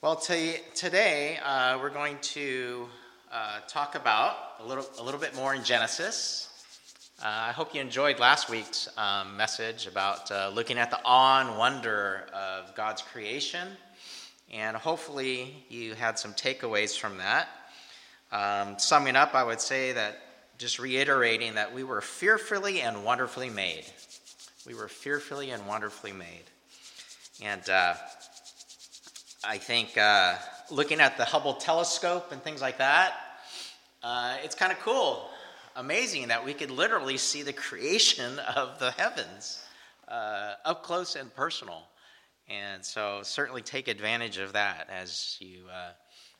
Well, t- today uh, we're going to uh, talk about a little, a little bit more in Genesis. Uh, I hope you enjoyed last week's um, message about uh, looking at the awe and wonder of God's creation, and hopefully you had some takeaways from that. Um, summing up, I would say that just reiterating that we were fearfully and wonderfully made. We were fearfully and wonderfully made. And uh, I think uh, looking at the Hubble telescope and things like that, uh, it's kind of cool, amazing that we could literally see the creation of the heavens uh, up close and personal. And so, certainly take advantage of that as you uh,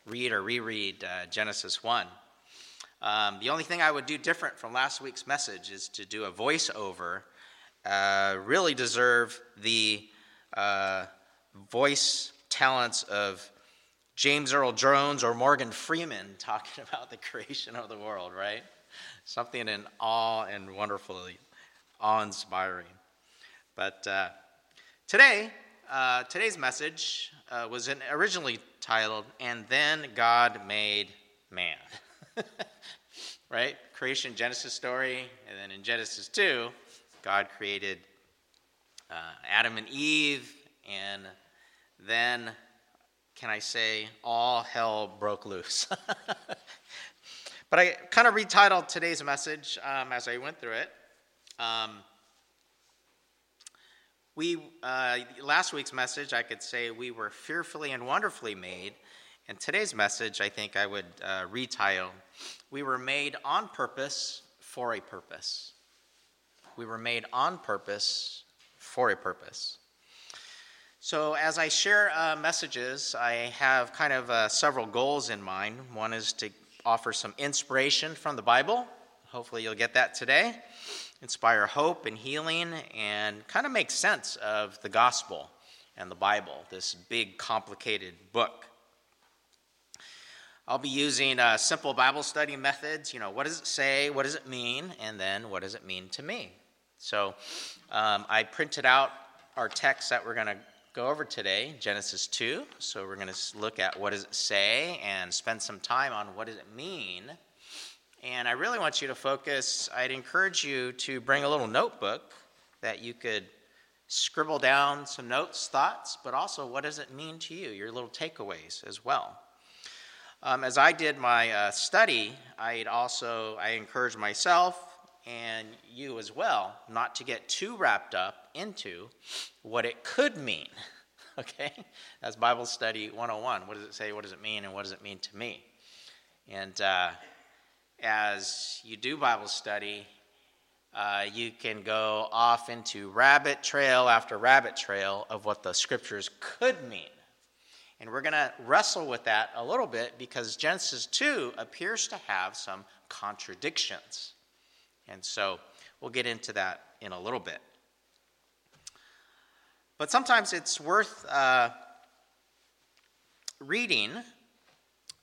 read or reread uh, Genesis 1. Um, the only thing I would do different from last week's message is to do a voiceover. Uh, really deserve the voice talents of James Earl Jones or Morgan Freeman talking about the creation of the world, right? Something in awe and wonderfully awe inspiring. But uh, today, uh, today's message uh, was originally titled, And Then God Made Man. right? Creation, Genesis story, and then in Genesis 2, God created uh, Adam and Eve and then can I say all hell broke loose? but I kind of retitled today's message um, as I went through it. Um, we uh, last week's message, I could say we were fearfully and wonderfully made, and today's message, I think I would uh, retitle, "We were made on purpose for a purpose." We were made on purpose for a purpose. So, as I share uh, messages, I have kind of uh, several goals in mind. One is to offer some inspiration from the Bible. Hopefully, you'll get that today. Inspire hope and healing, and kind of make sense of the gospel and the Bible, this big, complicated book. I'll be using uh, simple Bible study methods. You know, what does it say? What does it mean? And then, what does it mean to me? So, um, I printed out our text that we're going to go over today, Genesis 2. So we're going to look at what does it say and spend some time on what does it mean. And I really want you to focus, I'd encourage you to bring a little notebook that you could scribble down some notes, thoughts, but also what does it mean to you, your little takeaways as well. Um, as I did my uh, study, I'd also I encourage myself and you as well not to get too wrapped up into what it could mean. Okay? That's Bible Study 101. What does it say? What does it mean? And what does it mean to me? And uh, as you do Bible study, uh, you can go off into rabbit trail after rabbit trail of what the scriptures could mean. And we're going to wrestle with that a little bit because Genesis 2 appears to have some contradictions. And so we'll get into that in a little bit. But sometimes it's worth uh, reading.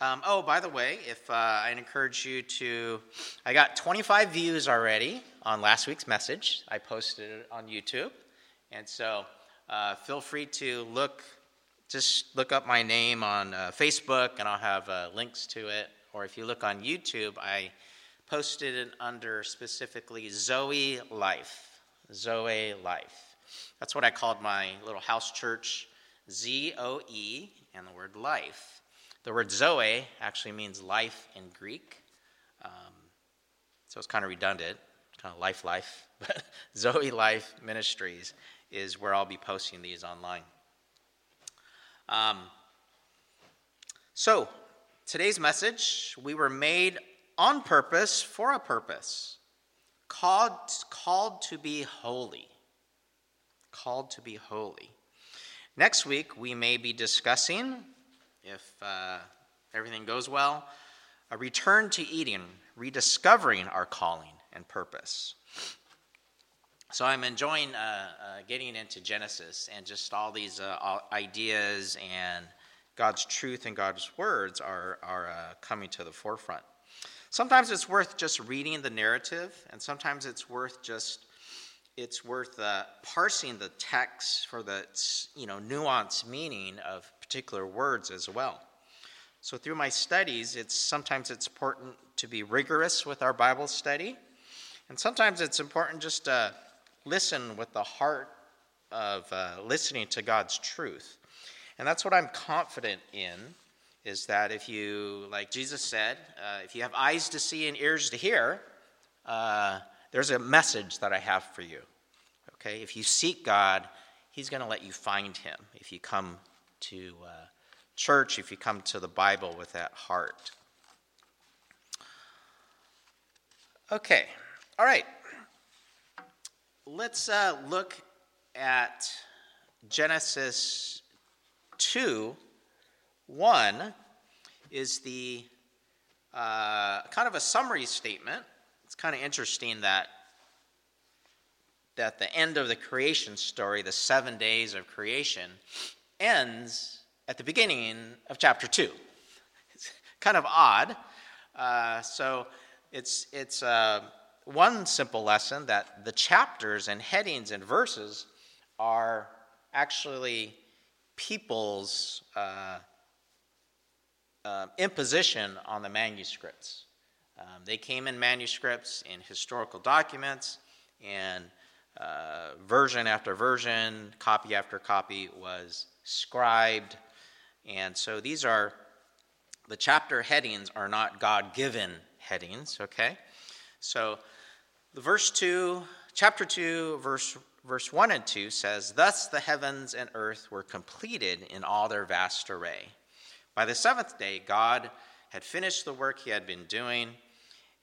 Um, oh, by the way, if uh, I encourage you to, I got 25 views already on last week's message. I posted it on YouTube. And so uh, feel free to look, just look up my name on uh, Facebook and I'll have uh, links to it. Or if you look on YouTube, I posted it under specifically Zoe Life. Zoe Life. That's what I called my little house church Z O E and the word life. The word Zoe actually means life in Greek. Um, so it's kind of redundant, kind of life, life. But Zoe Life Ministries is where I'll be posting these online. Um, so, today's message we were made on purpose for a purpose, called, called to be holy. Called to be holy. Next week, we may be discussing, if uh, everything goes well, a return to Eden, rediscovering our calling and purpose. So I'm enjoying uh, uh, getting into Genesis and just all these uh, ideas and God's truth and God's words are, are uh, coming to the forefront. Sometimes it's worth just reading the narrative, and sometimes it's worth just it's worth uh, parsing the text for the you know nuanced meaning of particular words as well. So through my studies, it's sometimes it's important to be rigorous with our Bible study, and sometimes it's important just to listen with the heart of uh, listening to God's truth. And that's what I'm confident in is that if you, like Jesus said, uh, if you have eyes to see and ears to hear, uh, there's a message that I have for you. Okay? If you seek God, He's going to let you find Him if you come to uh, church, if you come to the Bible with that heart. Okay, all right. Let's uh, look at Genesis 2 1 is the uh, kind of a summary statement. It's kind of interesting that that the end of the creation story, the seven days of creation, ends at the beginning of chapter 2. It's kind of odd. Uh, so it's, it's uh, one simple lesson that the chapters and headings and verses are actually people's uh, uh, imposition on the manuscripts. Um, they came in manuscripts, in historical documents, and uh, version after version, copy after copy was scribed. And so these are the chapter headings are not God given headings, okay? So the verse 2, chapter 2, verse verse 1 and 2 says, Thus the heavens and earth were completed in all their vast array. By the seventh day, God had finished the work he had been doing,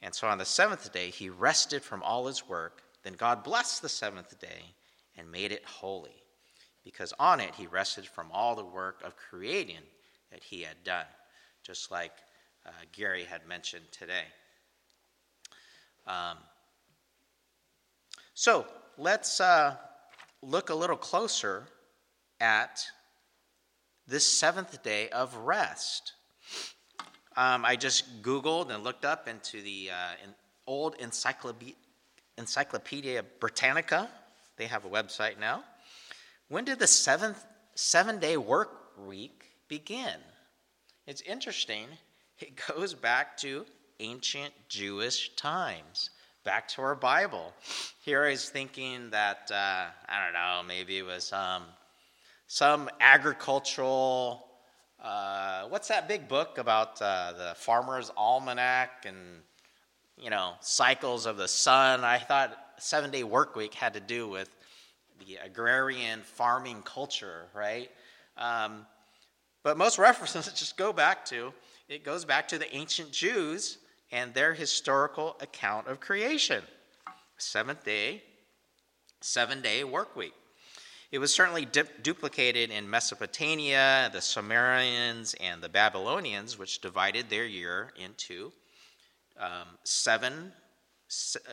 and so on the seventh day, he rested from all his work. Then God blessed the seventh day and made it holy, because on it he rested from all the work of creating that he had done, just like uh, Gary had mentioned today. Um, so, let's uh, look a little closer at this seventh day of rest. Um, I just Googled and looked up into the uh, in old Encyclopedia, Encyclopedia Britannica. They have a website now. When did the seventh seven day work week begin? It's interesting. It goes back to ancient Jewish times back to our Bible. Here I was thinking that, uh, I don't know, maybe it was um, some agricultural, uh, what's that big book about uh, the farmer's almanac and, you know, cycles of the sun? I thought seven day work week had to do with the agrarian farming culture, right? Um, but most references just go back to, it goes back to the ancient Jews and their historical account of creation. Seventh day, seven day work week. It was certainly duplicated in Mesopotamia, the Sumerians, and the Babylonians, which divided their year into um, seven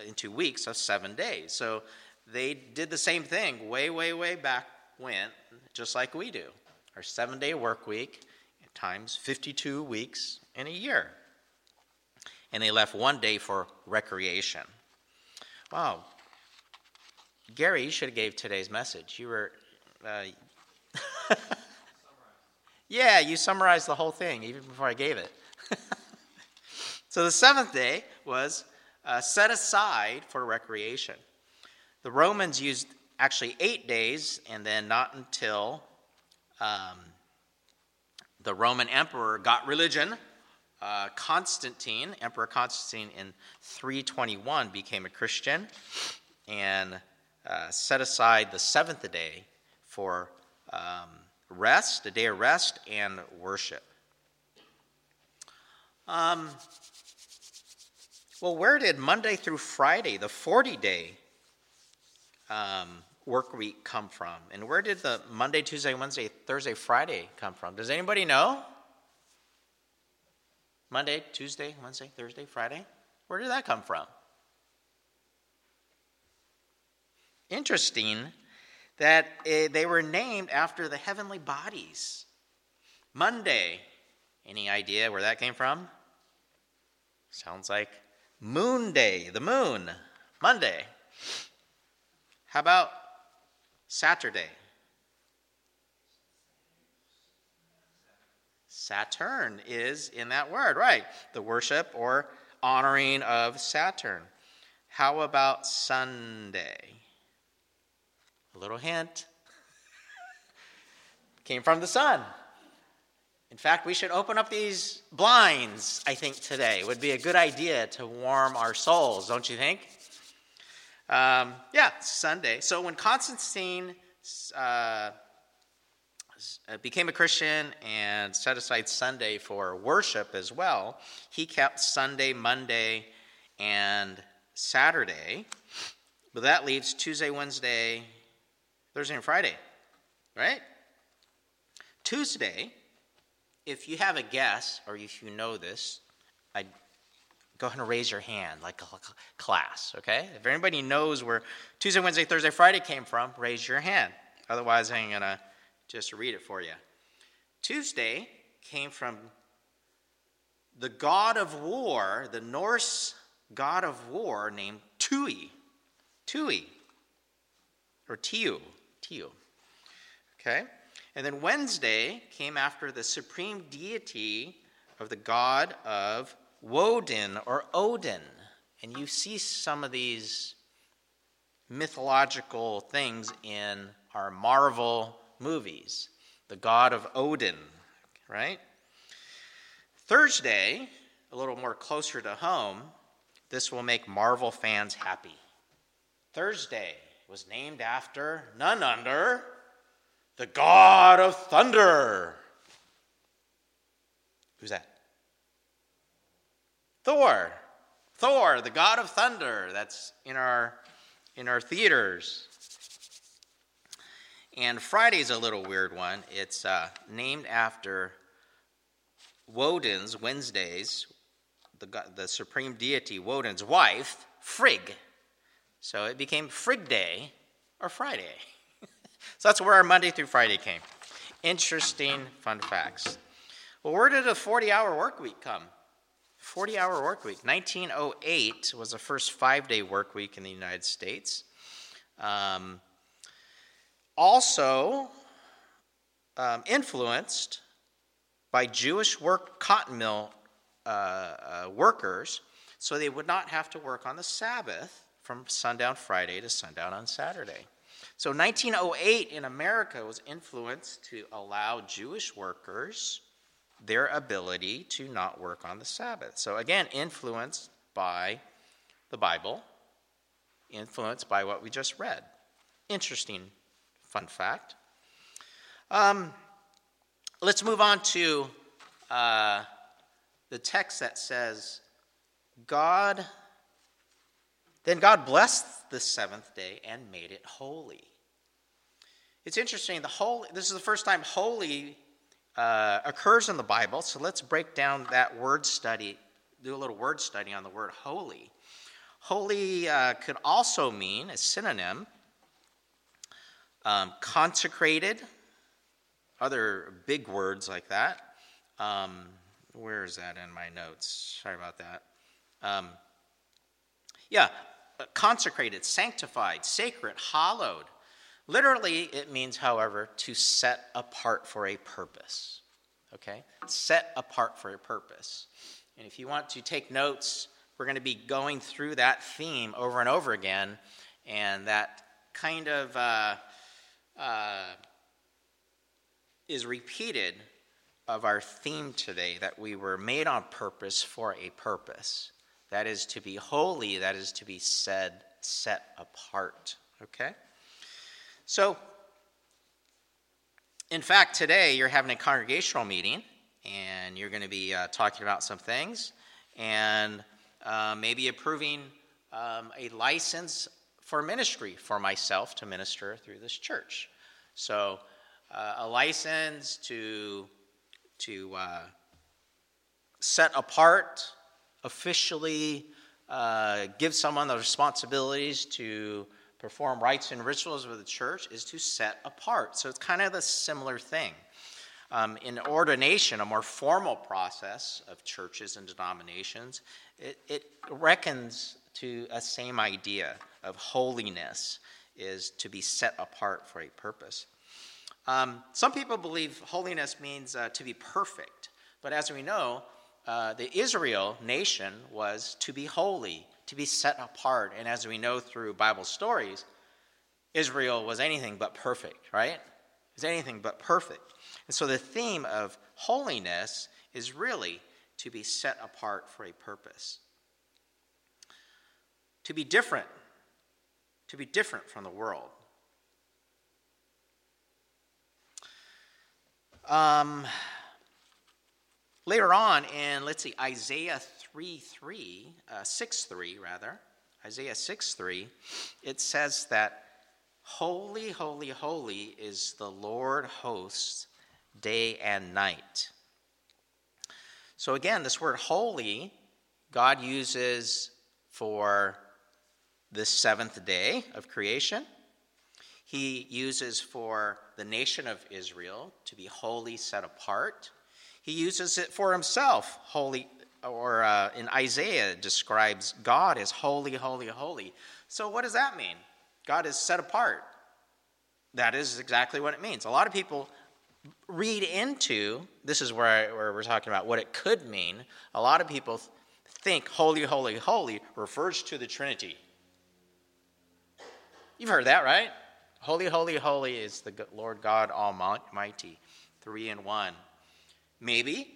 into weeks of seven days. So they did the same thing way, way, way back when, just like we do. Our seven day work week times 52 weeks in a year and they left one day for recreation. Wow. Gary, you should have gave today's message. You were, uh, yeah, you summarized the whole thing even before I gave it. so the seventh day was uh, set aside for recreation. The Romans used actually eight days, and then not until um, the Roman emperor got religion uh, Constantine, Emperor Constantine, in 321 became a Christian and uh, set aside the seventh day for um, rest, a day of rest and worship. Um, well, where did Monday through Friday, the 40 day um, work week, come from? And where did the Monday, Tuesday, Wednesday, Thursday, Friday come from? Does anybody know? Monday, Tuesday, Wednesday, Thursday, Friday? Where did that come from? Interesting that uh, they were named after the heavenly bodies. Monday, any idea where that came from? Sounds like Moon Day, the moon. Monday. How about Saturday? Saturn is in that word, right? The worship or honoring of Saturn. How about Sunday? A little hint. Came from the sun. In fact, we should open up these blinds, I think, today. Would be a good idea to warm our souls, don't you think? Um, yeah, Sunday. So when Constantine uh, became a Christian and set aside Sunday for worship as well, he kept Sunday, Monday, and Saturday. But that leaves Tuesday, Wednesday, Thursday, and Friday, right? Tuesday if you have a guess or if you know this, I go ahead and raise your hand like a class, okay? If anybody knows where Tuesday, Wednesday, Thursday, Friday came from, raise your hand. Otherwise, I'm going to just read it for you. Tuesday came from the god of war, the Norse god of war named Tui. Tui. Or Tiu. Tiu. Okay? And then Wednesday came after the supreme deity of the god of Woden or Odin. And you see some of these mythological things in our Marvel movies. The god of Odin, right? Thursday, a little more closer to home, this will make Marvel fans happy. Thursday was named after none under the God of thunder. Who's that? Thor. Thor, the God of thunder. That's in our in our theaters. And Friday's a little weird one. It's uh, named after Woden's Wednesdays, the, the supreme deity Woden's wife, Frigg. So it became Frigg Day or Friday. So that's where our Monday through Friday came. Interesting fun facts. Well, where did a 40 hour work week come? 40 hour work week. 1908 was the first five day work week in the United States. Um, also um, influenced by Jewish work cotton mill uh, uh, workers, so they would not have to work on the Sabbath from sundown Friday to sundown on Saturday. So 1908 in America was influenced to allow Jewish workers their ability to not work on the Sabbath. So again, influenced by the Bible, influenced by what we just read. Interesting fun fact. Um, let's move on to uh, the text that says, God, then God blessed the seventh day and made it holy. It's interesting. The holy. This is the first time holy uh, occurs in the Bible. So let's break down that word study. Do a little word study on the word holy. Holy uh, could also mean a synonym. Um, consecrated. Other big words like that. Um, where is that in my notes? Sorry about that. Um, yeah, consecrated, sanctified, sacred, hallowed. Literally, it means, however, to set apart for a purpose. Okay? Set apart for a purpose. And if you want to take notes, we're going to be going through that theme over and over again. And that kind of uh, uh, is repeated of our theme today that we were made on purpose for a purpose. That is to be holy, that is to be said, set apart. Okay? So, in fact, today you're having a congregational meeting and you're going to be uh, talking about some things and uh, maybe approving um, a license for ministry for myself to minister through this church. So, uh, a license to, to uh, set apart, officially uh, give someone the responsibilities to perform rites and rituals of the church is to set apart. So it's kind of a similar thing. Um, in ordination, a more formal process of churches and denominations, it, it reckons to a same idea of holiness is to be set apart for a purpose. Um, some people believe holiness means uh, to be perfect. But as we know, uh, the Israel nation was to be holy, to be set apart. And as we know through Bible stories, Israel was anything but perfect, right? It was anything but perfect. And so the theme of holiness is really to be set apart for a purpose. To be different, to be different from the world. Um, later on in, let's see, Isaiah 3 3, uh, 6 3, rather, Isaiah 6 3, it says that holy, holy, holy is the Lord hosts day and night. So again, this word holy, God uses for the seventh day of creation. He uses for the nation of Israel to be holy, set apart. He uses it for himself, holy, or uh, in Isaiah describes God as holy, holy, holy. So what does that mean? God is set apart. That is exactly what it means. A lot of people read into this is where, I, where we're talking about what it could mean. A lot of people think holy, holy, holy refers to the Trinity. You've heard that, right? Holy, holy, holy is the Lord God Almighty, three in one. Maybe,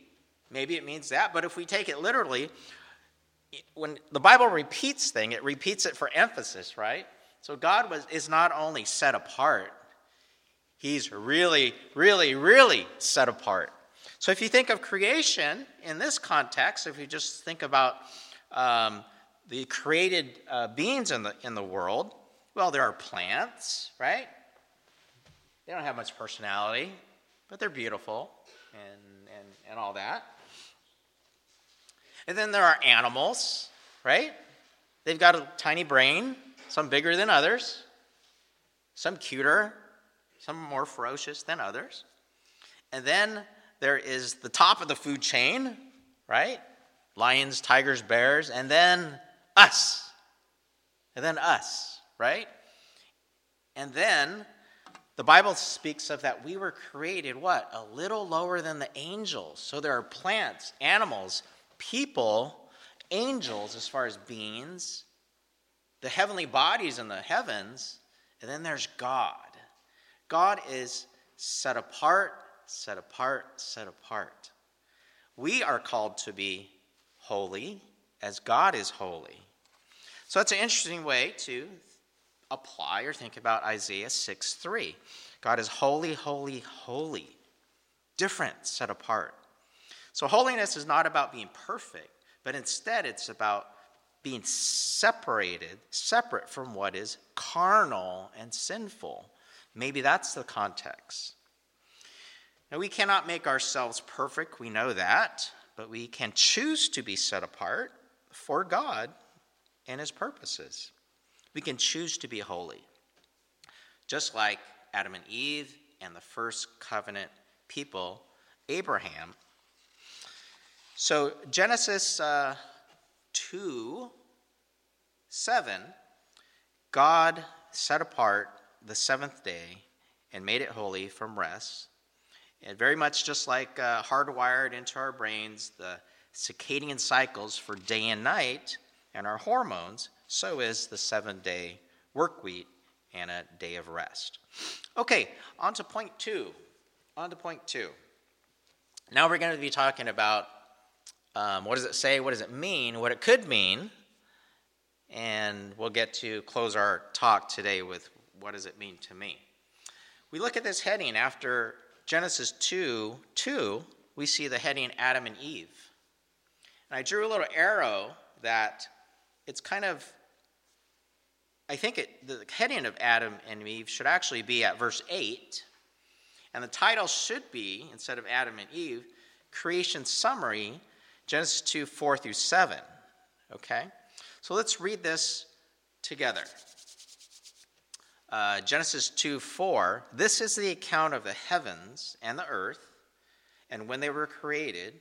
maybe it means that, but if we take it literally, when the Bible repeats thing, it repeats it for emphasis, right? So God was is not only set apart, he's really, really, really set apart. So if you think of creation in this context, if you just think about um, the created uh, beings in the in the world, well, there are plants, right? They don't have much personality, but they're beautiful and, and, all that. And then there are animals, right? They've got a tiny brain, some bigger than others, some cuter, some more ferocious than others. And then there is the top of the food chain, right? Lions, tigers, bears, and then us. And then us right? And then the Bible speaks of that we were created what? A little lower than the angels. So there are plants, animals, people, angels as far as beings, the heavenly bodies in the heavens, and then there's God. God is set apart, set apart, set apart. We are called to be holy as God is holy. So that's an interesting way to apply or think about Isaiah 6 3. God is holy, holy, holy, different, set apart. So, holiness is not about being perfect, but instead it's about being separated, separate from what is carnal and sinful. Maybe that's the context. Now, we cannot make ourselves perfect, we know that, but we can choose to be set apart for God and His purposes. We can choose to be holy, just like Adam and Eve and the first covenant people, Abraham. So, Genesis uh, 2 7, God set apart the seventh day and made it holy from rest. And very much just like uh, hardwired into our brains the circadian cycles for day and night and our hormones, so is the seven day work week and a day of rest. Okay, on to point two. On to point two. Now we're going to be talking about um, what does it say, what does it mean, what it could mean, and we'll get to close our talk today with what does it mean to me. We look at this heading after Genesis 2 2, we see the heading Adam and Eve. And I drew a little arrow that it's kind of I think it, the heading of Adam and Eve should actually be at verse 8. And the title should be, instead of Adam and Eve, Creation Summary, Genesis 2 4 through 7. Okay? So let's read this together. Uh, Genesis 2 4. This is the account of the heavens and the earth, and when they were created,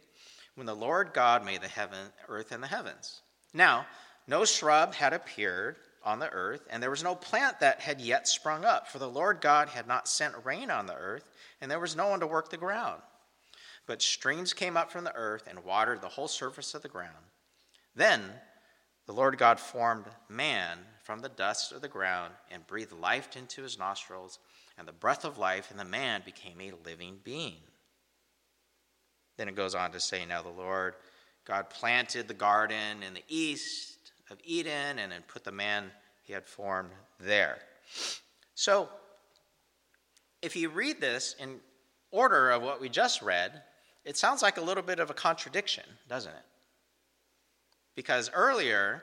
when the Lord God made the heaven, earth and the heavens. Now, no shrub had appeared on the earth, and there was no plant that had yet sprung up, for the Lord God had not sent rain on the earth, and there was no one to work the ground. but streams came up from the earth and watered the whole surface of the ground. Then the Lord God formed man from the dust of the ground and breathed life into his nostrils, and the breath of life in the man became a living being. Then it goes on to say, Now the Lord God planted the garden in the east of Eden and then put the man he had formed there. So, if you read this in order of what we just read, it sounds like a little bit of a contradiction, doesn't it? Because earlier,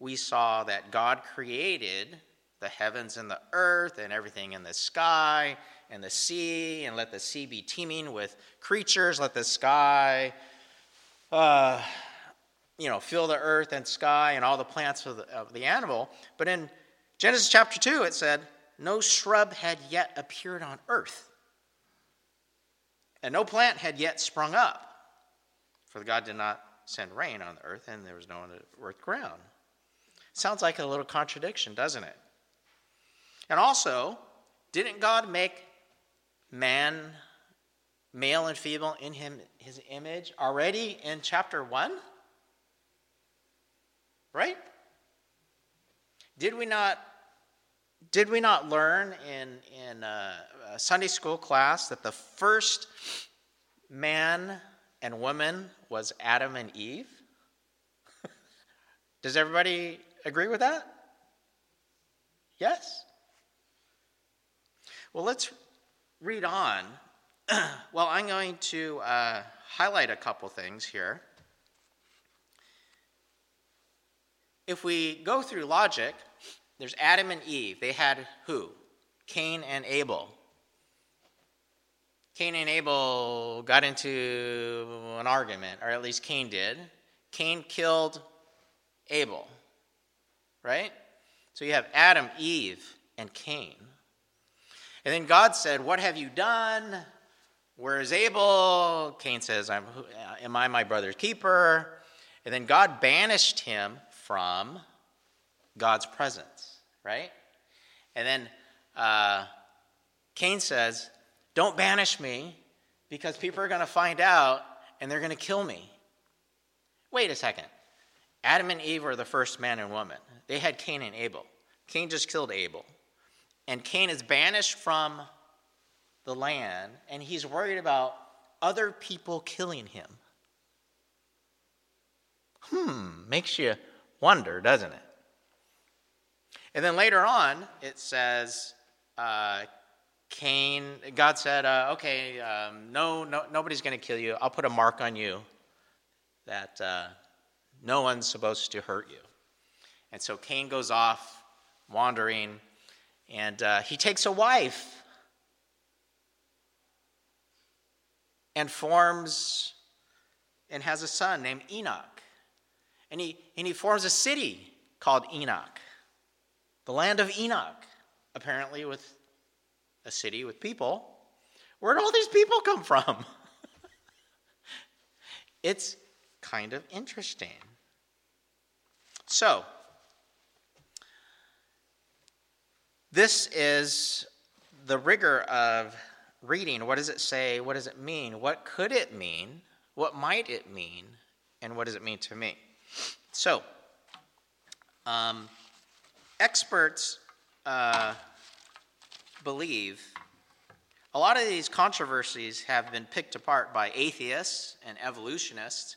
we saw that God created the heavens and the earth and everything in the sky and the sea, and let the sea be teeming with creatures. Let the sky, uh, you know, fill the earth and sky and all the plants of the, of the animal. But in Genesis chapter 2, it said, no shrub had yet appeared on earth, and no plant had yet sprung up, for God did not send rain on the earth, and there was no earth ground. Sounds like a little contradiction, doesn't it? And also, didn't God make man, male and female, in him, his image already in chapter 1? Right? Did we not did we not learn in, in a, a Sunday school class that the first man and woman was Adam and Eve? Does everybody agree with that? Yes? Well, let's read on. well, I'm going to uh, highlight a couple things here. If we go through logic, there's Adam and Eve. They had who? Cain and Abel. Cain and Abel got into an argument, or at least Cain did. Cain killed Abel, right? So you have Adam, Eve, and Cain. And then God said, What have you done? Where is Abel? Cain says, Am I my brother's keeper? And then God banished him from God's presence, right? And then uh, Cain says, Don't banish me because people are going to find out and they're going to kill me. Wait a second. Adam and Eve were the first man and woman. They had Cain and Abel. Cain just killed Abel. And Cain is banished from the land, and he's worried about other people killing him. Hmm, makes you wonder, doesn't it? And then later on, it says, uh, Cain, God said, uh, okay, um, no, no, nobody's going to kill you. I'll put a mark on you that uh, no one's supposed to hurt you. And so Cain goes off wandering and uh, he takes a wife and forms and has a son named Enoch. And he, and he forms a city called Enoch, the land of Enoch, apparently with a city with people. Where did all these people come from? it's kind of interesting. So, This is the rigor of reading. What does it say? What does it mean? What could it mean? What might it mean? And what does it mean to me? So, um, experts uh, believe a lot of these controversies have been picked apart by atheists and evolutionists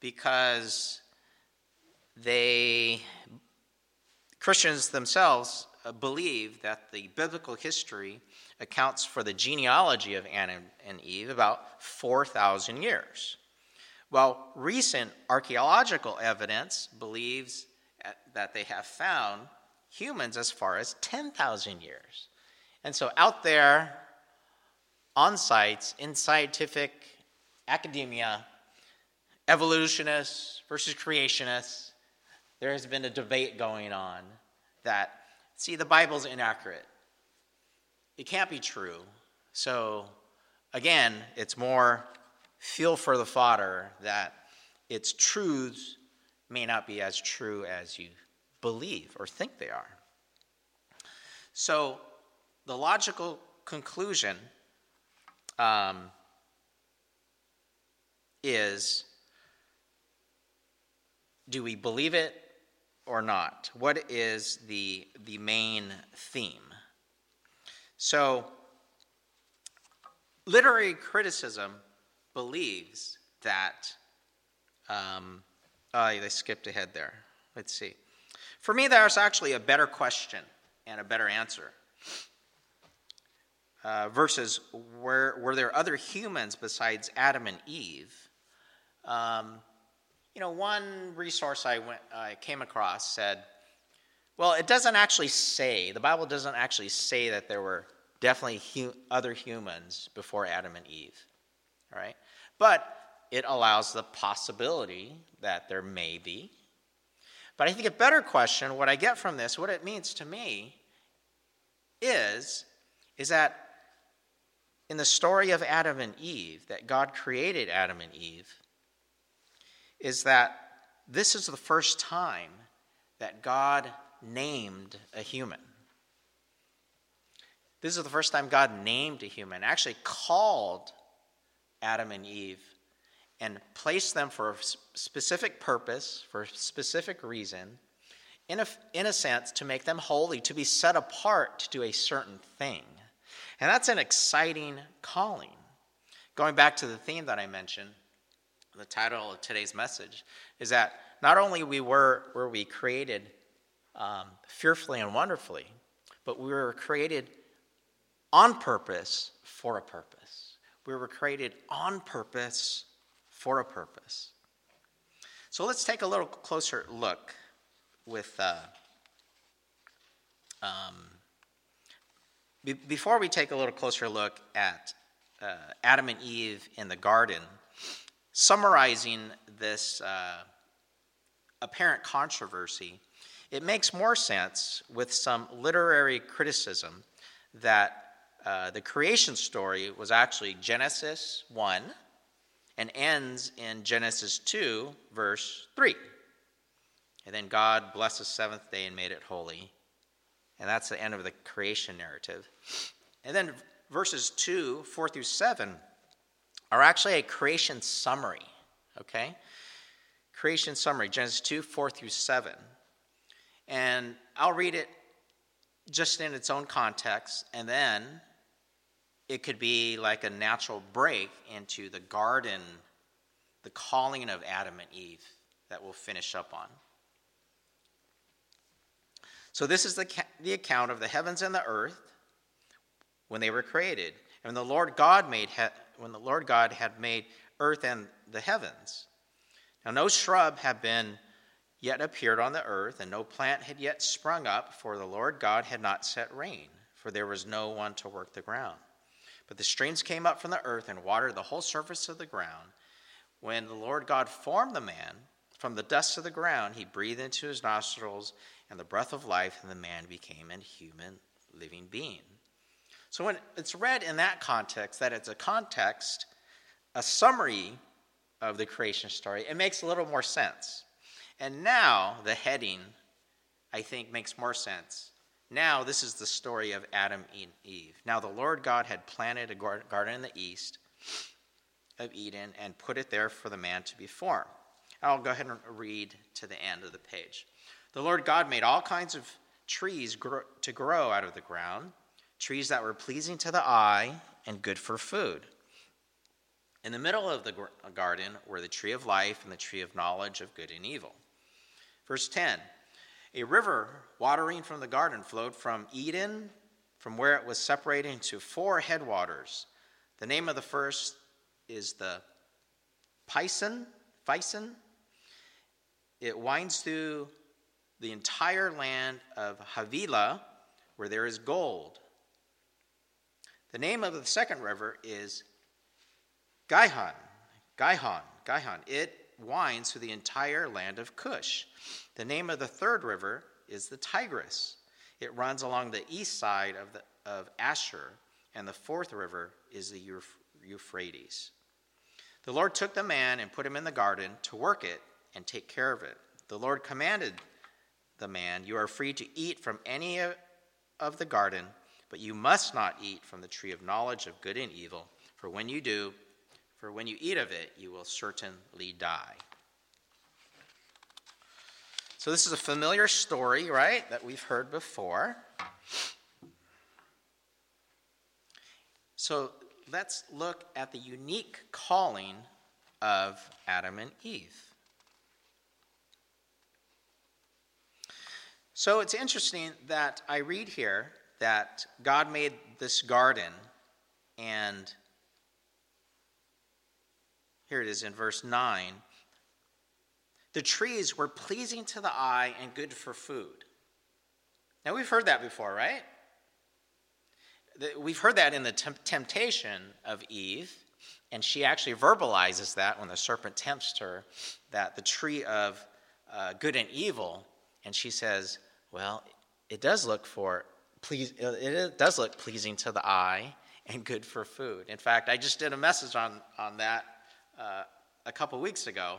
because they, Christians themselves, uh, believe that the biblical history accounts for the genealogy of Adam and Eve about 4,000 years. Well, recent archaeological evidence believes uh, that they have found humans as far as 10,000 years. And so, out there on sites in scientific academia, evolutionists versus creationists, there has been a debate going on that See, the Bible's inaccurate. It can't be true. So, again, it's more feel for the fodder that its truths may not be as true as you believe or think they are. So, the logical conclusion um, is do we believe it or not? What is the, the main theme? So, literary criticism believes that. Um, oh, they skipped ahead there. Let's see. For me, there's actually a better question and a better answer. Uh, versus were, were there other humans besides Adam and Eve? Um, you know, one resource I, went, I came across said, well, it doesn't actually say, the Bible doesn't actually say that there were definitely hu- other humans before Adam and Eve, right? But it allows the possibility that there may be. But I think a better question, what I get from this, what it means to me, is, is that in the story of Adam and Eve, that God created Adam and Eve, is that this is the first time that God named a human. This is the first time God named a human, actually called Adam and Eve and placed them for a specific purpose, for a specific reason, in a, in a sense, to make them holy, to be set apart to do a certain thing. And that's an exciting calling. Going back to the theme that I mentioned, the title of today's message is that not only we were were we created um, fearfully and wonderfully, but we were created on purpose for a purpose. We were created on purpose for a purpose. So let's take a little closer look with. Uh, um, be- before we take a little closer look at uh, Adam and Eve in the garden, summarizing this uh, apparent controversy, it makes more sense with some literary criticism that uh, the creation story was actually Genesis 1 and ends in Genesis 2, verse 3. And then God blessed the seventh day and made it holy. And that's the end of the creation narrative. And then verses 2, 4 through 7 are actually a creation summary, okay? Creation summary, Genesis 2, 4 through 7. And I'll read it just in its own context, and then it could be like a natural break into the garden, the calling of Adam and Eve that we'll finish up on. So, this is the, the account of the heavens and the earth when they were created. And the Lord God made he- when the Lord God had made earth and the heavens. Now, no shrub had been yet appeared on the earth, and no plant had yet sprung up, for the Lord God had not set rain, for there was no one to work the ground. But the streams came up from the earth and watered the whole surface of the ground. When the Lord God formed the man from the dust of the ground, he breathed into his nostrils and the breath of life, and the man became a human living being. So when it's read in that context, that it's a context, a summary of the creation story, it makes a little more sense. And now the heading, I think, makes more sense. Now this is the story of Adam and Eve. Now the Lord God had planted a garden in the east of Eden and put it there for the man to be formed. I'll go ahead and read to the end of the page. The Lord God made all kinds of trees to grow out of the ground trees that were pleasing to the eye and good for food. In the middle of the garden were the tree of life and the tree of knowledge of good and evil. Verse 10 A river watering from the garden flowed from Eden, from where it was separating to four headwaters. The name of the first is the Pison, Pison. It winds through the entire land of Havilah, where there is gold. The name of the second river is Gihon. Gihon. Gihon. It winds through the entire land of Cush. The name of the third river is the Tigris. It runs along the east side of, the, of Ashur, and the fourth river is the Euphrates. The Lord took the man and put him in the garden to work it and take care of it. The Lord commanded the man, You are free to eat from any of the garden but you must not eat from the tree of knowledge of good and evil, for when you do, for when you eat of it, you will certainly die. So, this is a familiar story, right, that we've heard before. So, let's look at the unique calling of Adam and Eve. So, it's interesting that I read here that God made this garden and here it is in verse 9. The trees were pleasing to the eye and good for food. Now, we've heard that before, right? We've heard that in the temptation of Eve, and she actually verbalizes that when the serpent tempts her that the tree of uh, good and evil, and she says, Well, it does look for please it does look pleasing to the eye and good for food. In fact, I just did a message on, on that uh, a couple weeks ago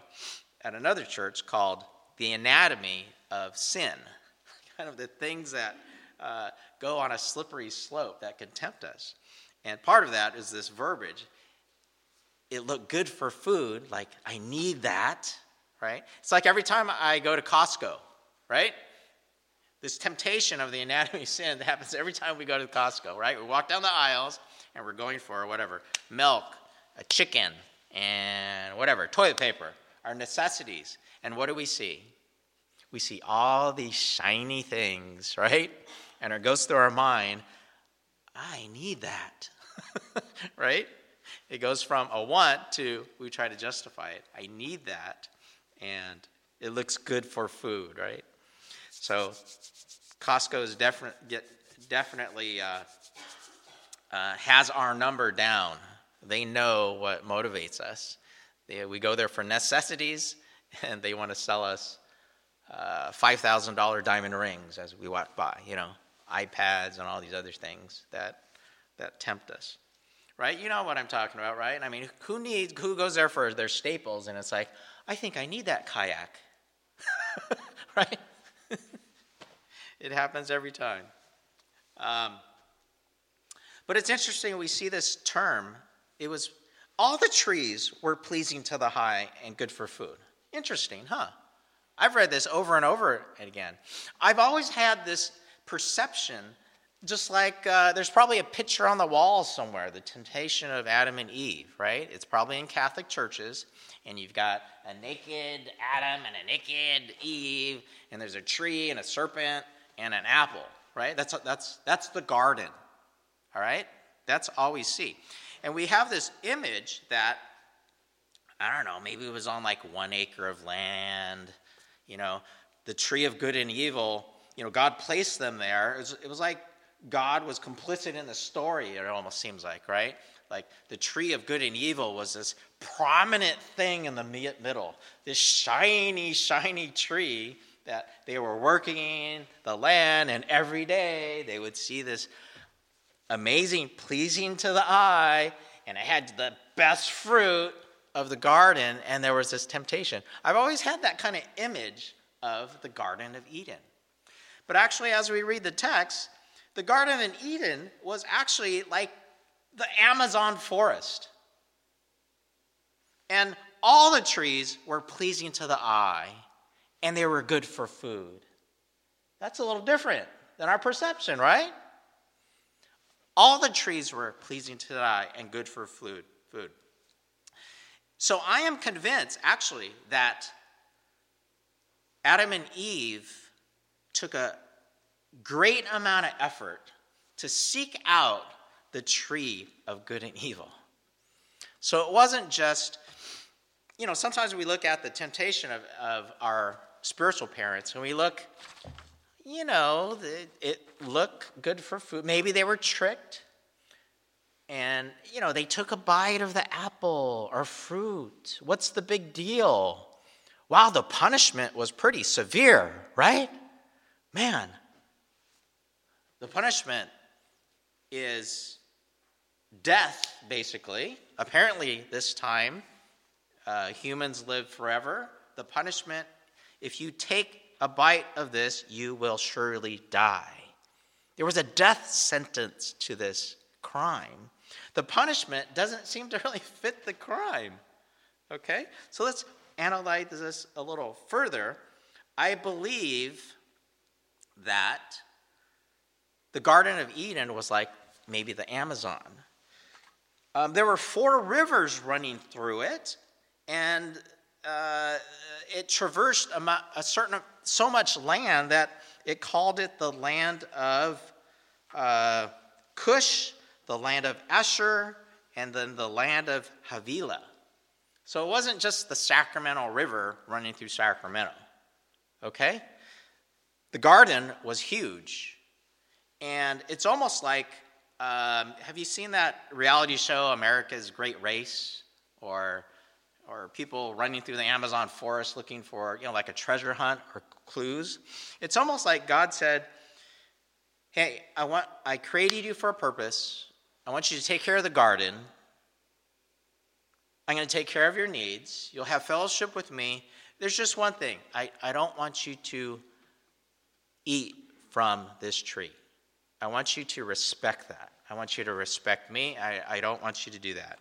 at another church called The Anatomy of Sin. kind of the things that uh, go on a slippery slope that can tempt us. And part of that is this verbiage. It looked good for food, like I need that, right? It's like every time I go to Costco, right? This temptation of the anatomy of sin that happens every time we go to Costco, right? We walk down the aisles and we're going for whatever milk, a chicken, and whatever, toilet paper, our necessities. And what do we see? We see all these shiny things, right? And it goes through our mind, I need that, right? It goes from a want to we try to justify it. I need that, and it looks good for food, right? So Costco is get, definitely uh, uh, has our number down they know what motivates us. They, we go there for necessities, and they want to sell us uh, $5,000 diamond rings as we walk by, you know, iPads and all these other things that, that tempt us. Right? You know what I'm talking about, right? I mean, who needs, who goes there for their staples and it's like, I think I need that kayak. right? it happens every time. Um, but it's interesting, we see this term it was all the trees were pleasing to the eye and good for food. Interesting, huh? I've read this over and over again. I've always had this perception, just like uh, there's probably a picture on the wall somewhere, the temptation of Adam and Eve, right? It's probably in Catholic churches, and you've got a naked Adam and a naked Eve, and there's a tree and a serpent and an apple, right? That's, that's, that's the garden, all right? That's all we see. And we have this image that, I don't know, maybe it was on like one acre of land, you know, the tree of good and evil, you know, God placed them there. It was, it was like God was complicit in the story, it almost seems like, right? Like the tree of good and evil was this prominent thing in the middle, this shiny, shiny tree that they were working the land, and every day they would see this amazing, pleasing to the eye, and it had the best fruit of the garden, and there was this temptation. I've always had that kind of image of the Garden of Eden. But actually, as we read the text, the Garden of Eden was actually like the Amazon forest. And all the trees were pleasing to the eye, and they were good for food. That's a little different than our perception, right? All the trees were pleasing to the eye and good for food. So I am convinced, actually, that Adam and Eve took a great amount of effort to seek out the tree of good and evil. So it wasn't just, you know, sometimes we look at the temptation of, of our spiritual parents and we look you know, it looked good for food. Maybe they were tricked. And, you know, they took a bite of the apple or fruit. What's the big deal? Wow, the punishment was pretty severe, right? Man, the punishment is death, basically. Apparently, this time, uh, humans live forever. The punishment, if you take a bite of this, you will surely die. There was a death sentence to this crime. The punishment doesn't seem to really fit the crime. Okay? So let's analyze this a little further. I believe that the Garden of Eden was like maybe the Amazon. Um, there were four rivers running through it, and uh, it traversed a, a, certain so much land that it called it the land of uh, Cush, the land of Ashur, and then the land of Havilah. So it wasn't just the Sacramento River running through Sacramento. Okay? The garden was huge. And it's almost like um, have you seen that reality show, America's Great Race? Or, or people running through the Amazon forest looking for, you know, like a treasure hunt or clues? It's almost like God said, Hey, I, want, I created you for a purpose. I want you to take care of the garden. I'm going to take care of your needs. You'll have fellowship with me. There's just one thing I, I don't want you to eat from this tree. I want you to respect that. I want you to respect me. I, I don't want you to do that.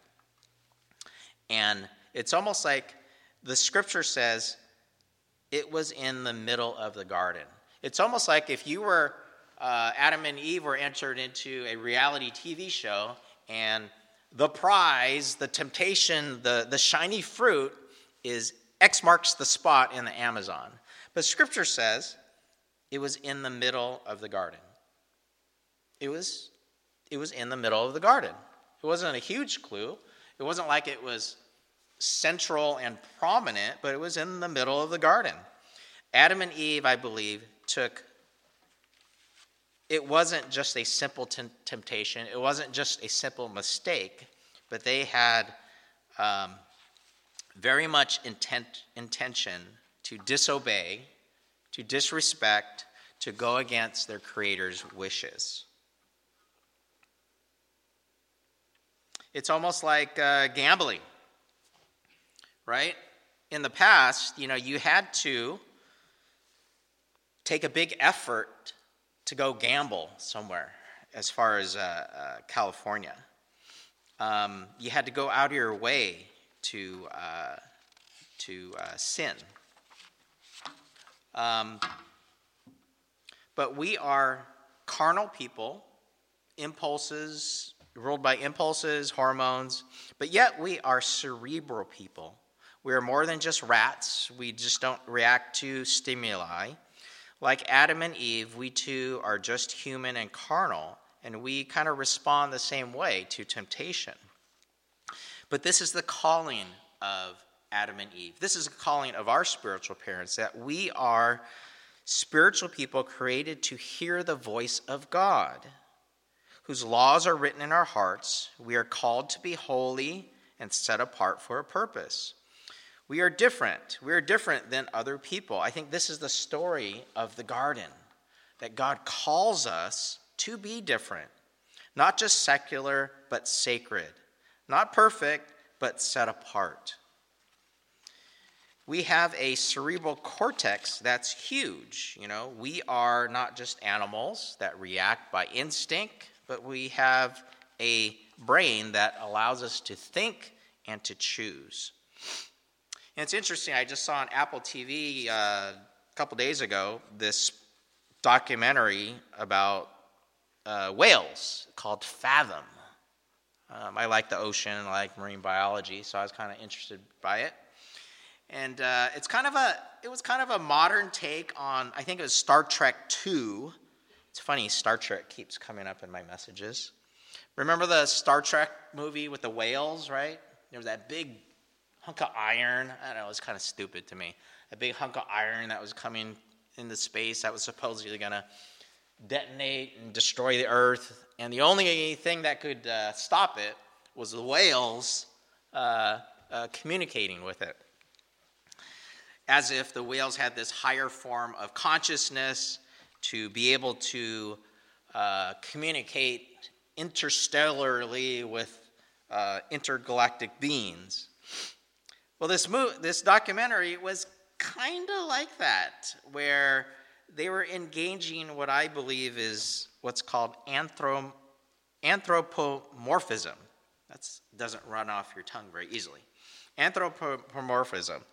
And it's almost like the scripture says it was in the middle of the garden. It's almost like if you were, uh, Adam and Eve were entered into a reality TV show and the prize, the temptation, the, the shiny fruit is X marks the spot in the Amazon. But scripture says it was in the middle of the garden. It was, it was in the middle of the garden. It wasn't a huge clue. It wasn't like it was central and prominent, but it was in the middle of the garden. Adam and Eve, I believe, took it wasn't just a simple t- temptation, it wasn't just a simple mistake, but they had um, very much intent, intention to disobey, to disrespect, to go against their Creator's wishes. It's almost like uh, gambling, right? In the past, you know, you had to take a big effort to go gamble somewhere, as far as uh, uh, California. Um, you had to go out of your way to, uh, to uh, sin. Um, but we are carnal people, impulses, ruled by impulses, hormones, but yet we are cerebral people. We are more than just rats. We just don't react to stimuli. Like Adam and Eve, we too are just human and carnal, and we kind of respond the same way to temptation. But this is the calling of Adam and Eve. This is the calling of our spiritual parents that we are spiritual people created to hear the voice of God, whose laws are written in our hearts. We are called to be holy and set apart for a purpose. We are different. We are different than other people. I think this is the story of the garden that God calls us to be different, not just secular, but sacred, not perfect, but set apart. We have a cerebral cortex that's huge. You know, we are not just animals that react by instinct, but we have a brain that allows us to think and to choose. And it's interesting, I just saw on Apple TV uh, a couple days ago this documentary about uh, whales called Fathom. Um, I like the ocean and I like marine biology, so I was kind of interested by it. And uh, it's kind of a, it was kind of a modern take on, I think it was Star Trek II. It's funny, Star Trek keeps coming up in my messages. Remember the Star Trek movie with the whales, right? There was that big hunk of iron. I don't know, it was kind of stupid to me. A big hunk of iron that was coming into space that was supposedly going to detonate and destroy the earth. And the only thing that could uh, stop it was the whales uh, uh, communicating with it. As if the whales had this higher form of consciousness to be able to uh, communicate interstellarly with uh, intergalactic beings. Well, this, mo- this documentary was kind of like that, where they were engaging what I believe is what's called anthropomorphism. That doesn't run off your tongue very easily. Anthropomorphism.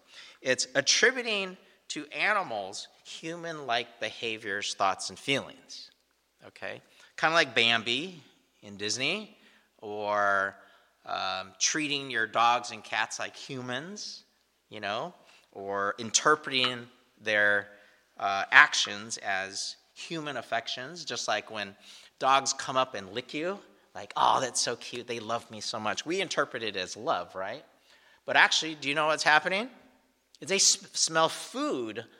It's attributing to animals human like behaviors, thoughts, and feelings. Okay? Kind of like Bambi in Disney, or um, treating your dogs and cats like humans, you know, or interpreting their uh, actions as human affections, just like when dogs come up and lick you, like, oh, that's so cute, they love me so much. We interpret it as love, right? But actually, do you know what's happening? They smell food.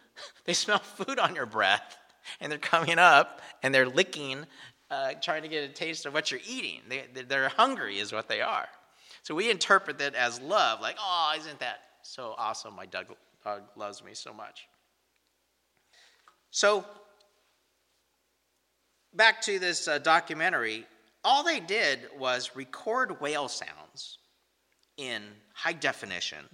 They smell food on your breath, and they're coming up and they're licking, uh, trying to get a taste of what you're eating. They, they're hungry, is what they are. So we interpret that as love, like, oh, isn't that so awesome? My dog, dog loves me so much. So, back to this uh, documentary, all they did was record whale sounds in high definition.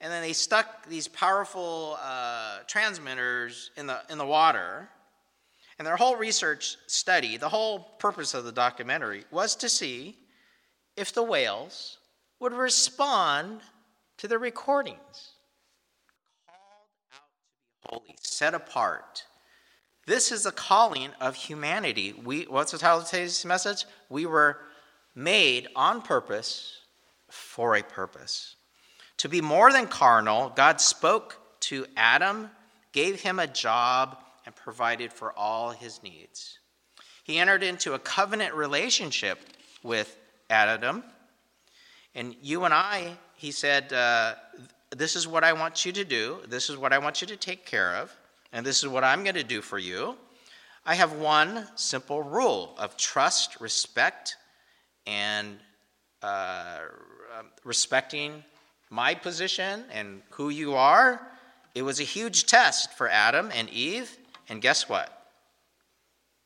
And then they stuck these powerful uh, transmitters in the, in the water. And their whole research study, the whole purpose of the documentary, was to see if the whales would respond to the recordings. Called out to be holy, set apart. This is the calling of humanity. We, what's the title of today's message? We were made on purpose for a purpose. To be more than carnal, God spoke to Adam, gave him a job, and provided for all his needs. He entered into a covenant relationship with Adam. And you and I, he said, uh, This is what I want you to do. This is what I want you to take care of. And this is what I'm going to do for you. I have one simple rule of trust, respect, and uh, respecting my position and who you are. It was a huge test for Adam and Eve. And guess what?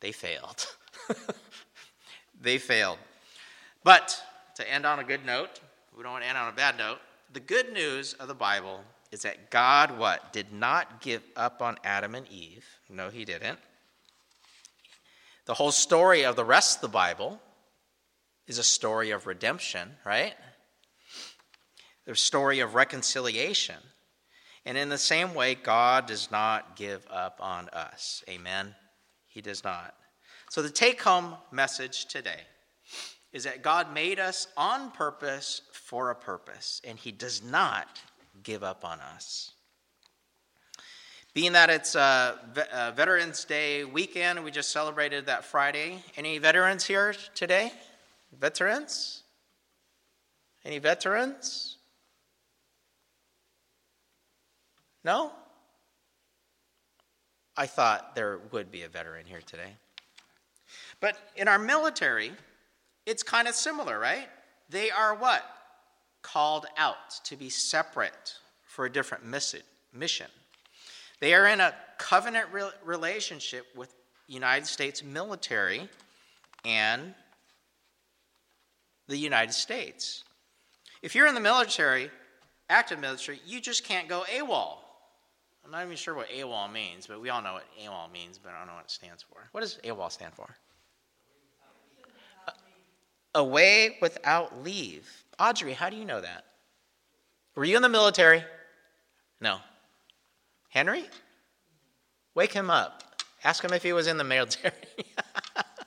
They failed. they failed. But to end on a good note, we don't want to end on a bad note. The good news of the Bible is that God what? Did not give up on Adam and Eve. No, he didn't. The whole story of the rest of the Bible is a story of redemption, right? The story of reconciliation. And in the same way, God does not give up on us. Amen? He does not. So, the take home message today is that God made us on purpose for a purpose, and He does not give up on us. Being that it's uh, a uh, Veterans Day weekend, we just celebrated that Friday. Any veterans here today? Veterans? Any veterans? No? I thought there would be a veteran here today. But in our military, it's kind of similar, right? They are what? Called out to be separate for a different mission. They are in a covenant relationship with United States military and the United States. If you're in the military, active military, you just can't go AWOL. I'm not even sure what AWOL means, but we all know what AWOL means, but I don't know what it stands for. What does AWOL stand for? Away without leave. Audrey, how do you know that? Were you in the military? No. Henry? Wake him up. Ask him if he was in the military.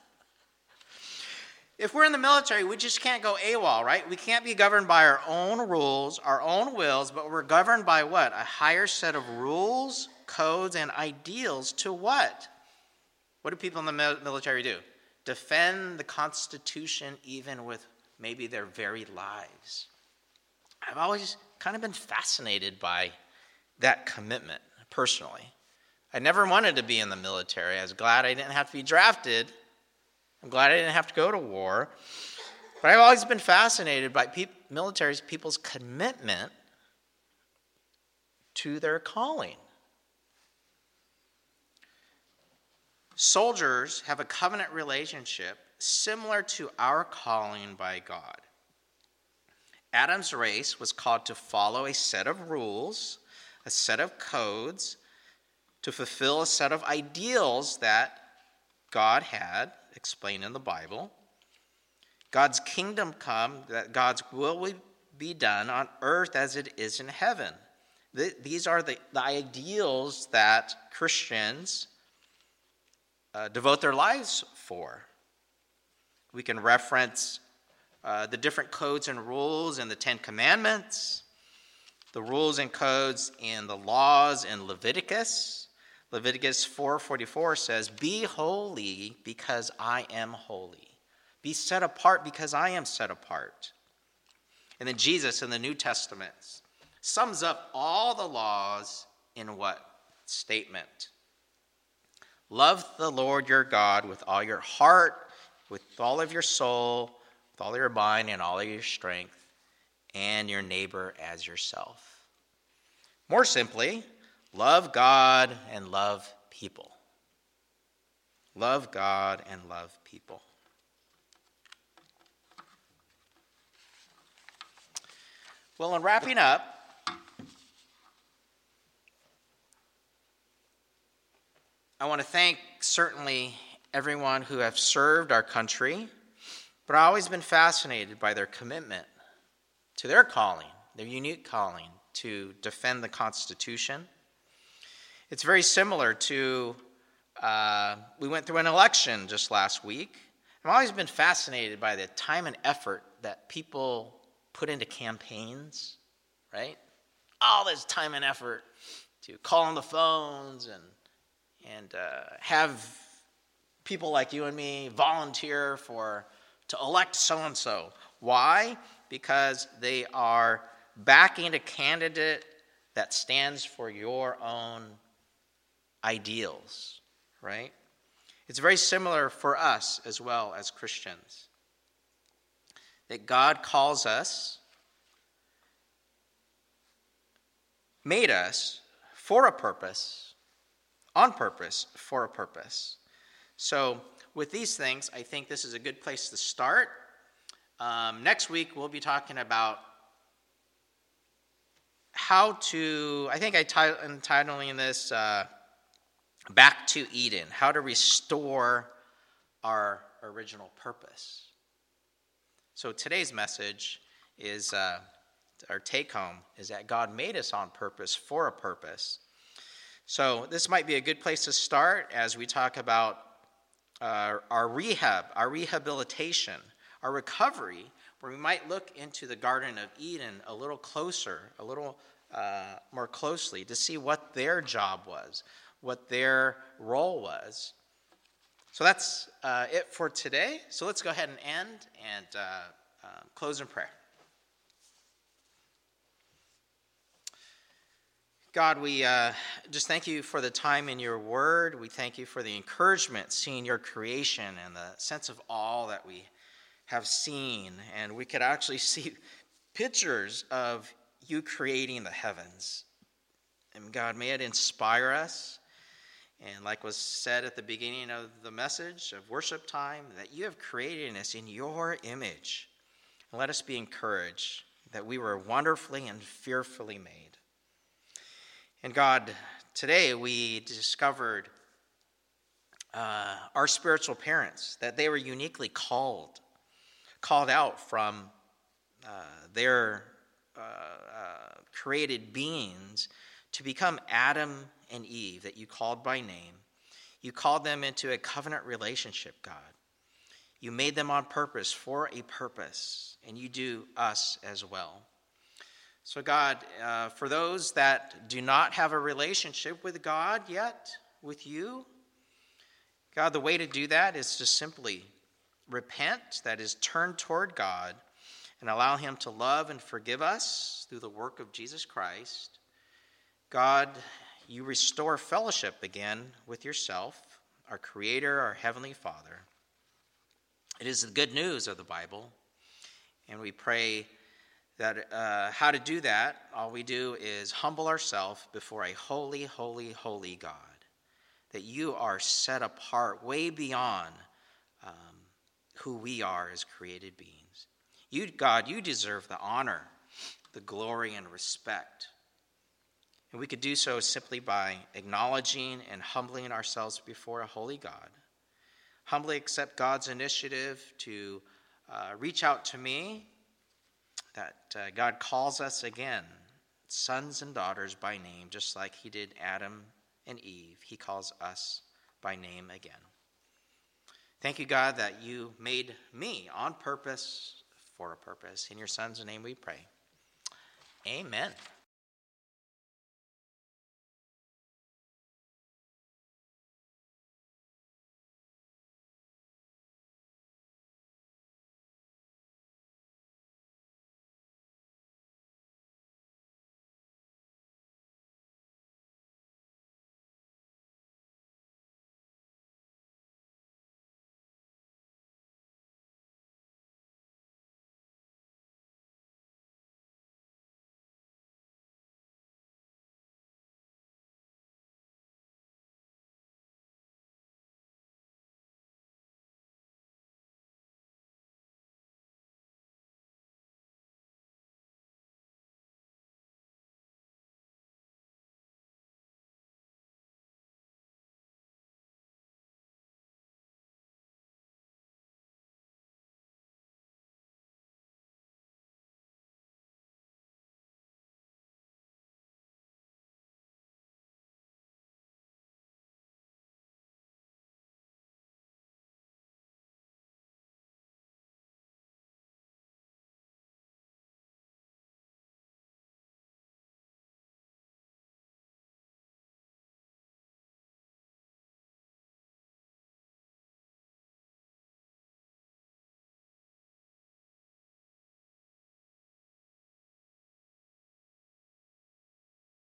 if we're in the military, we just can't go AWOL, right? We can't be governed by our own rules, our own wills, but we're governed by what? A higher set of rules, codes, and ideals to what? What do people in the military do? Defend the Constitution even with maybe their very lives. I've always kind of been fascinated by that commitment personally. I never wanted to be in the military. I was glad I didn't have to be drafted. I'm glad I didn't have to go to war. But I've always been fascinated by pe- military's people's commitment to their calling. Soldiers have a covenant relationship similar to our calling by God. Adam's race was called to follow a set of rules, a set of codes, to fulfill a set of ideals that God had explained in the Bible. God's kingdom come, that God's will be done on earth as it is in heaven. These are the, the ideals that Christians uh, devote their lives for. We can reference uh, the different codes and rules in the Ten Commandments, the rules and codes in the laws in Leviticus. Leviticus 4:44 says, "Be holy because I am holy. Be set apart because I am set apart." And then Jesus in the New Testament sums up all the laws in what statement? Love the Lord your God with all your heart, with all of your soul, with all your mind, and all of your strength, and your neighbor as yourself. More simply, love God and love people. Love God and love people. Well, in wrapping up, I want to thank certainly everyone who have served our country, but I've always been fascinated by their commitment to their calling, their unique calling to defend the Constitution. It's very similar to, uh, we went through an election just last week. I've always been fascinated by the time and effort that people put into campaigns, right? All this time and effort to call on the phones and and uh, have people like you and me volunteer for to elect so and so. Why? Because they are backing a candidate that stands for your own ideals, right? It's very similar for us as well as Christians. That God calls us, made us for a purpose, on purpose for a purpose. So, with these things, I think this is a good place to start. Um, next week, we'll be talking about how to, I think I t- am titling this uh, Back to Eden, how to restore our original purpose. So, today's message is uh, our take home is that God made us on purpose for a purpose. So, this might be a good place to start as we talk about uh, our rehab, our rehabilitation, our recovery, where we might look into the Garden of Eden a little closer, a little uh, more closely to see what their job was, what their role was. So, that's uh, it for today. So, let's go ahead and end and uh, uh, close in prayer. God, we uh, just thank you for the time in your word. We thank you for the encouragement seeing your creation and the sense of awe that we have seen. And we could actually see pictures of you creating the heavens. And God, may it inspire us. And like was said at the beginning of the message of worship time, that you have created us in your image. And let us be encouraged that we were wonderfully and fearfully made. And God, today we discovered uh, our spiritual parents, that they were uniquely called, called out from uh, their uh, uh, created beings to become Adam and Eve, that you called by name. You called them into a covenant relationship, God. You made them on purpose for a purpose, and you do us as well. So, God, uh, for those that do not have a relationship with God yet, with you, God, the way to do that is to simply repent, that is, turn toward God, and allow Him to love and forgive us through the work of Jesus Christ. God, you restore fellowship again with yourself, our Creator, our Heavenly Father. It is the good news of the Bible, and we pray that uh, how to do that, all we do is humble ourselves before a holy, holy, holy God. That you are set apart way beyond um, who we are as created beings. You, God, you deserve the honor, the glory, and respect. And we could do so simply by acknowledging and humbling ourselves before a holy God. Humbly accept God's initiative to uh, reach out to me, that uh, God calls us again sons and daughters by name, just like he did Adam and Eve. He calls us by name again. Thank you, God, that you made me on purpose for a purpose. In your son's name we pray. Amen.